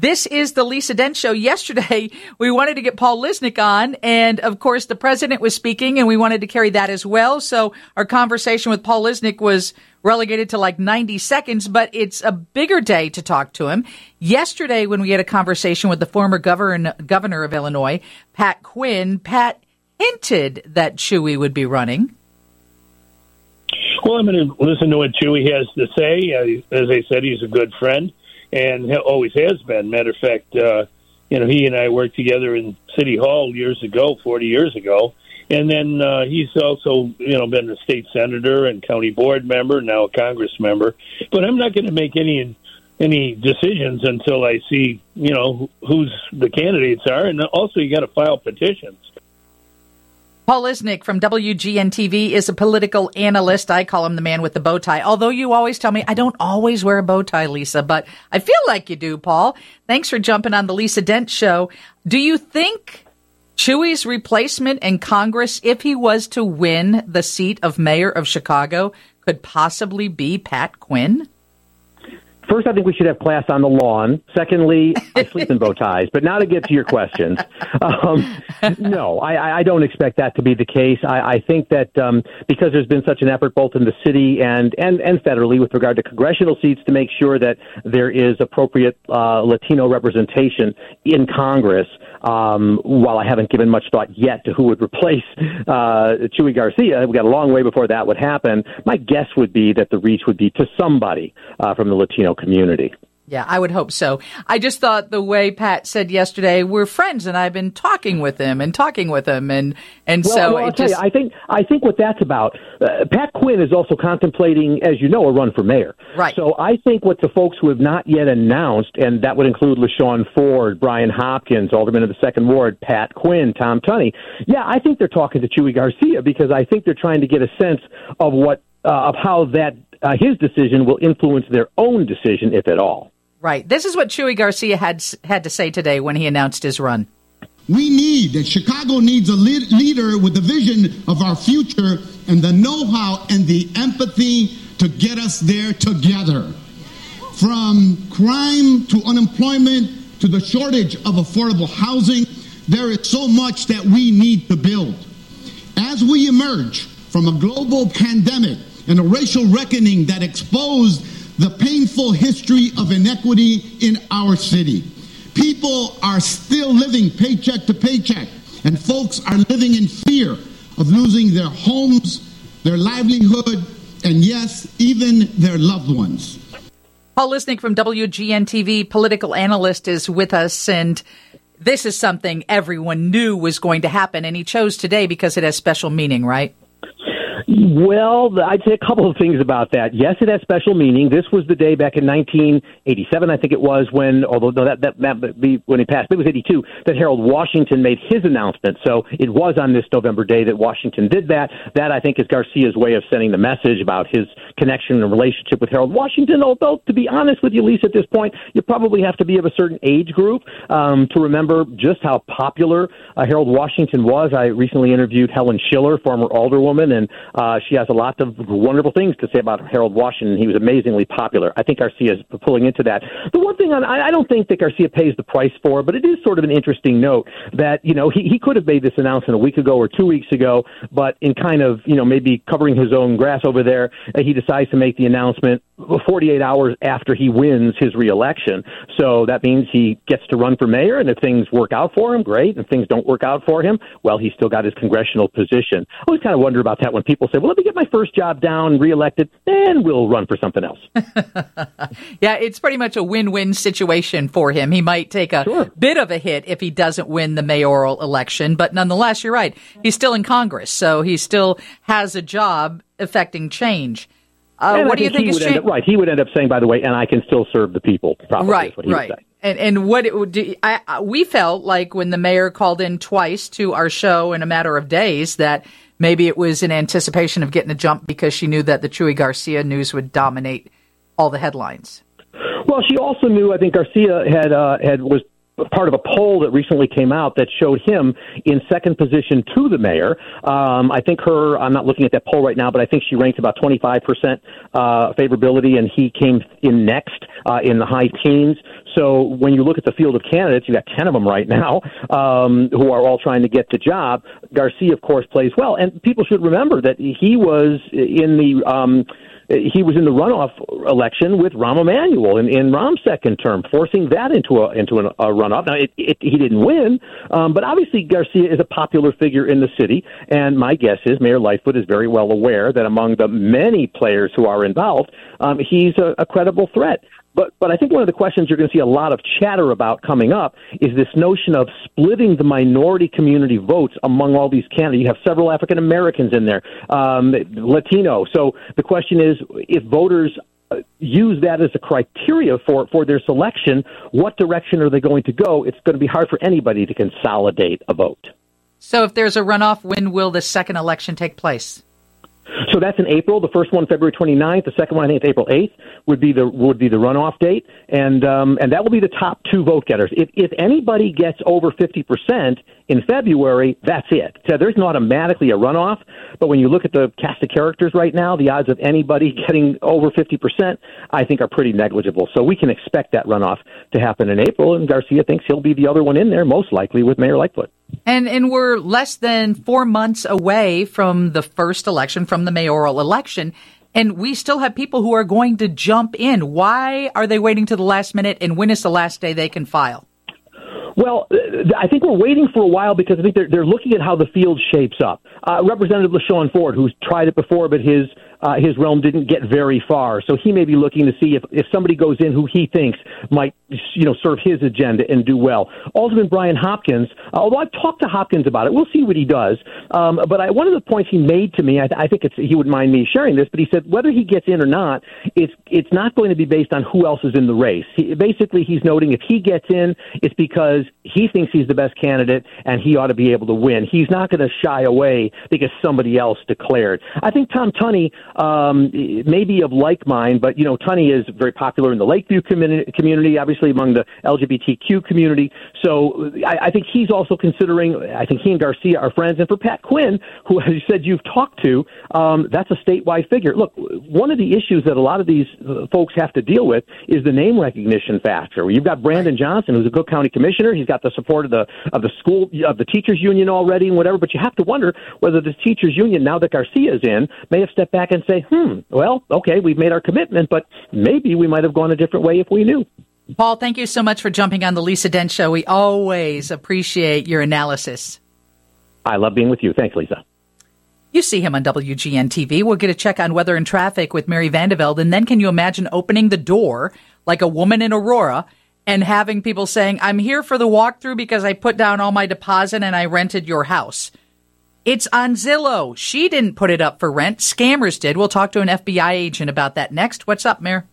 This is the Lisa Dent Show. Yesterday, we wanted to get Paul Lisnek on, and of course, the president was speaking, and we wanted to carry that as well. So our conversation with Paul Lisnek was relegated to like 90 seconds, but it's a bigger day to talk to him. Yesterday, when we had a conversation with the former governor, governor of Illinois, Pat Quinn, Pat hinted that Chuy would be running. Well, I'm going to listen to what Chuy has to say. Uh, as I said, he's a good friend and always has been. Matter of fact, uh, you know, he and I worked together in City Hall years ago, 40 years ago. And then uh, he's also, you know, been a state senator and county board member, now a Congress member. But I'm not going to make any any decisions until I see, you know, who's the candidates are, and also you got to file petitions. Paul Lisnek from WGN TV is a political analyst. I call him the man with the bow tie. Although you always tell me I don't always wear a bow tie, Lisa, but I feel like you do, Paul. Thanks for jumping on the Lisa Dent show. Do you think Chuy's replacement in Congress, if he was to win the seat of mayor of Chicago, could possibly be Pat Quinn? First, I think we should have class on the lawn. Secondly, I sleep in bow ties. But now to get to your questions, um, no, I, I don't expect that to be the case. I, I think that um, because there's been such an effort both in the city and, and, and federally with regard to congressional seats to make sure that there is appropriate uh, Latino representation in Congress, um, while I haven't given much thought yet to who would replace uh, Chuy Garcia, we got a long way before that would happen. My guess would be that the reach would be to somebody uh, from the Latino community. Yeah, I would hope so. I just thought the way Pat said yesterday, we're friends, and I've been talking with him and talking with him, and and well, so well, I'll just, tell you, I think I think what that's about. Uh, Pat Quinn is also contemplating, as you know, a run for mayor. Right. So I think what the folks who have not yet announced, and that would include LaShawn Ford, Brian Hopkins, Alderman of the Second Ward, Pat Quinn, Tom Tunney. Yeah, I think they're talking to Chuy Garcia because I think they're trying to get a sense of what uh, of how that uh, his decision will influence their own decision, if at all. Right. This is what Chuy Garcia had had to say today when he announced his run. We need that Chicago needs a leader with the vision of our future and the know-how and the empathy to get us there together. From crime to unemployment to the shortage of affordable housing, there is so much that we need to build. As we emerge from a global pandemic and a racial reckoning that exposed the painful history of inequity in our city. People are still living paycheck to paycheck, and folks are living in fear of losing their homes, their livelihood, and yes, even their loved ones. Paul Lisnek from WGN TV, political analyst, is with us, and this is something everyone knew was going to happen, and he chose today because it has special meaning, right? Well, I'd say a couple of things about that. Yes, it has special meaning. This was the day back in 1987, I think it was, when, although no, that, that, that be when he passed, it was 82, that Harold Washington made his announcement. So it was on this November day that Washington did that. That, I think, is Garcia's way of sending the message about his connection and relationship with Harold Washington. Although, to be honest with you, Lisa, at this point, you probably have to be of a certain age group um, to remember just how popular uh, Harold Washington was. I recently interviewed Helen Shiller, former alderwoman, and uh, she has a lot of wonderful things to say about Harold Washington. He was amazingly popular. I think Garcia is pulling into that. The one thing on, I don't think that Garcia pays the price for, but it is sort of an interesting note that you know he he could have made this announcement a week ago or two weeks ago, but in kind of you know maybe covering his own grass over there, uh, he decides to make the announcement 48 hours after he wins his reelection. So that means he gets to run for mayor, and if things work out for him, great. And if things don't work out for him, well, he's still got his congressional position. I always kind of wonder about that when people say, "Well, let me get my first job down, reelected, then we'll run for something else." yeah, it's pretty much a win-win situation for him. He might take a sure. bit of a hit if he doesn't win the mayoral election, but nonetheless, you're right. He's still in Congress, so he still has a job affecting change. Uh, what do you think is would cha- end up, right? He would end up saying, by the way, and I can still serve the people. Probably right, is what he right. would say. And and what it would do, I, I, we felt like when the mayor called in twice to our show in a matter of days that maybe it was in anticipation of getting a jump because she knew that the Chuy Garcia news would dominate all the headlines. Well, she also knew. I think Garcia had uh, had was part of a poll that recently came out that showed him in second position to the mayor. Um, I think her, I'm not looking at that poll right now, but I think she ranked about 25% uh, favorability, and he came in next uh, in the high teens. So when you look at the field of candidates, you got 10 of them right now um, who are all trying to get the job. Garcia, of course, plays well. And people should remember that he was in the. Um, he was in the runoff election with Rahm Emanuel in, in Rahm's second term, forcing that into a into a runoff. Now it, it, he didn't win, um, but obviously Garcia is a popular figure in the city, and my guess is Mayor Lightfoot is very well aware that among the many players who are involved, um, he's a, a credible threat. But but I think one of the questions you're going to see a lot of chatter about coming up is this notion of splitting the minority community votes among all these candidates. You have several African Americans in there, um, Latino. So the question is, if voters uh, use that as a criteria for for their selection, what direction are they going to go? It's going to be hard for anybody to consolidate a vote. So if there's a runoff, when will the second election take place? So that's in April. The first one February 29th. The second one I think it's April 8th would be the would be the runoff date, and um, and that will be the top two vote getters. If if anybody gets over 50 percent in February, that's it. So there's not automatically a runoff, but when you look at the cast of characters right now, the odds of anybody getting over 50 percent, I think, are pretty negligible. So we can expect that runoff to happen in April, and Garcia thinks he'll be the other one in there, most likely with Mayor Lightfoot. And and we're less than four months away from the first election, from the mayoral election, and we still have people who are going to jump in. Why are they waiting to the last minute? And when is the last day they can file? Well, I think we're waiting for a while because I think they're, they're looking at how the field shapes up. Uh, Representative LaShawn Ford, who's tried it before, but his uh, his realm didn't get very far. So he may be looking to see if, if somebody goes in who he thinks might, you know, serve his agenda and do well. Alderman Brian Hopkins, uh, although I've talked to Hopkins about it, we'll see what he does. Um, but I, one of the points he made to me, I, I think it's, he would mind me sharing this, but he said whether he gets in or not, it's it's not going to be based on who else is in the race. He, basically, he's noting if he gets in, it's because he thinks he's the best candidate and he ought to be able to win. He's not going to shy away because somebody else declared. I think Tom Tunney um, maybe of like mind, but you know, Tunney is very popular in the Lakeview community, community obviously among the LGBTQ community. So I, I think he's also considering. I think he and Garcia are friends, and for Pat Quinn, who as you said you've talked to, um, that's a statewide figure. Look, one of the issues that a lot of these uh, folks have to deal with is the name recognition factor. You've got Brandon Johnson, who's a Cook County commissioner. He's got the support of the of the school of the teachers union already and whatever. But you have to wonder whether the teachers union, now that Garcia's in, may have stepped back and say, hmm, well, okay, we've made our commitment, but maybe we might have gone a different way if we knew. Paul, thank you so much for jumping on the Lisa Dent Show. We always appreciate your analysis. I love being with you. Thanks, Lisa. You see him on WGN TV. We'll get a check on weather and traffic with Mary Van de Velde. And then can you imagine opening the door like a woman in Aurora and having people saying, I'm here for the walkthrough because I put down all my deposit and I rented your house? It's on Zillow. She didn't put it up for rent. Scammers did. We'll talk to an FBI agent about that next. What's up, Mayor?